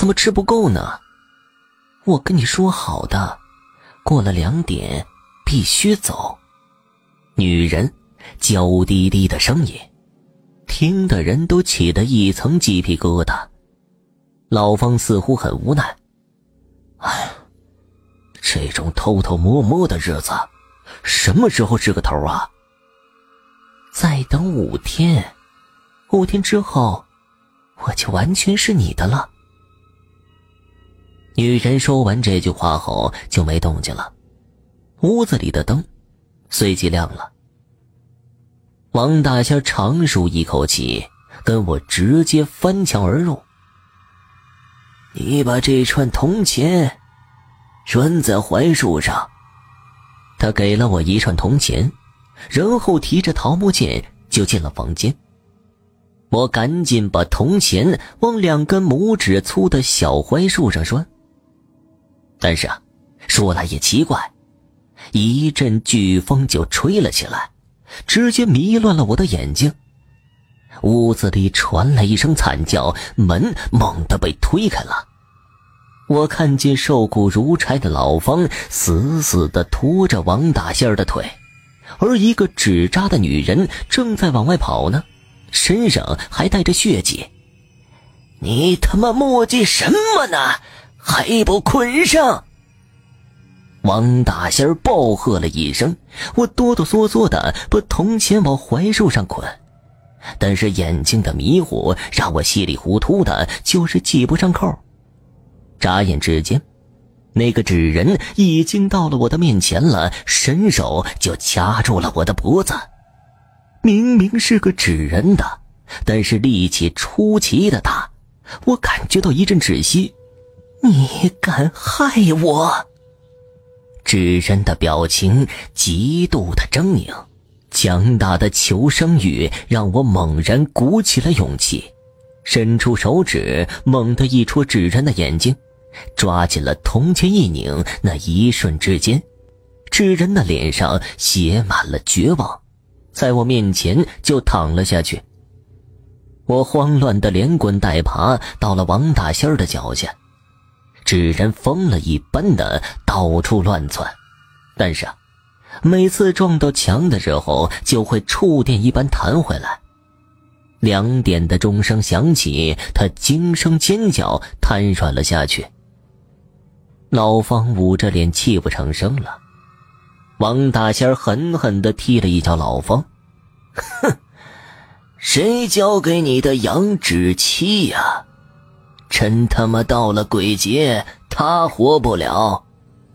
怎么吃不够呢？我跟你说好的，过了两点必须走。女人娇滴滴的声音，听的人都起了一层鸡皮疙瘩。老方似乎很无奈。哎，这种偷偷摸摸的日子，什么时候是个头啊？再等五天，五天之后，我就完全是你的了。女人说完这句话后就没动静了，屋子里的灯随即亮了。王大仙长舒一口气，跟我直接翻墙而入。你把这串铜钱拴在槐树上。他给了我一串铜钱，然后提着桃木剑就进了房间。我赶紧把铜钱往两根拇指粗的小槐树上拴。但是啊，说来也奇怪，一阵飓风就吹了起来，直接迷乱了我的眼睛。屋子里传来一声惨叫，门猛地被推开了。我看见瘦骨如柴的老方死死地拖着王大仙儿的腿，而一个纸扎的女人正在往外跑呢，身上还带着血迹。你他妈磨叽什么呢？还不捆上！王大仙儿暴喝了一声，我哆哆嗦嗦的把铜钱往槐树上捆。但是眼睛的迷糊让我稀里糊涂的，就是系不上扣。眨眼之间，那个纸人已经到了我的面前了，伸手就掐住了我的脖子。明明是个纸人的，但是力气出奇的大，我感觉到一阵窒息。你敢害我？纸人的表情极度的狰狞。强大的求生欲让我猛然鼓起了勇气，伸出手指，猛地一戳纸人的眼睛，抓紧了铜钱一拧，那一瞬之间，纸人的脸上写满了绝望，在我面前就躺了下去。我慌乱的连滚带爬到了王大仙的脚下，纸人疯了一般的到处乱窜，但是啊。每次撞到墙的时候，就会触电一般弹回来。两点的钟声响起，他惊声尖叫，瘫软了下去。老方捂着脸，泣不成声了。王大仙狠狠的踢了一脚老方：“ 哼，谁教给你的羊脂漆呀？真他妈到了鬼节，他活不了。”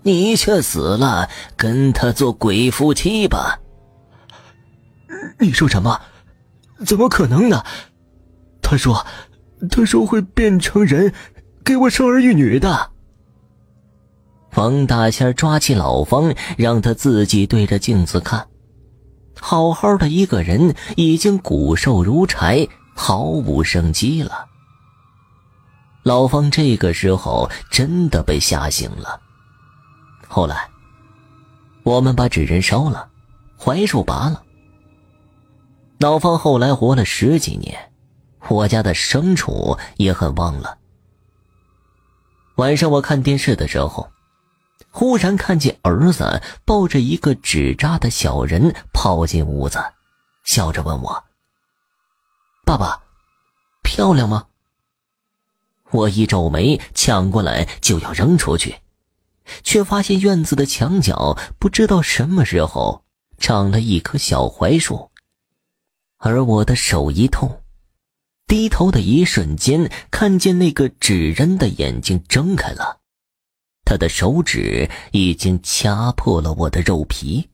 你却死了，跟他做鬼夫妻吧。你说什么？怎么可能呢？他说，他说会变成人，给我生儿育女的。王大仙抓起老方，让他自己对着镜子看，好好的一个人已经骨瘦如柴，毫无生机了。老方这个时候真的被吓醒了。后来，我们把纸人烧了，槐树拔了。老方后来活了十几年，我家的牲畜也很旺了。晚上我看电视的时候，忽然看见儿子抱着一个纸扎的小人跑进屋子，笑着问我：“爸爸，漂亮吗？”我一皱眉，抢过来就要扔出去。却发现院子的墙角不知道什么时候长了一棵小槐树，而我的手一痛，低头的一瞬间，看见那个纸人的眼睛睁开了，他的手指已经掐破了我的肉皮。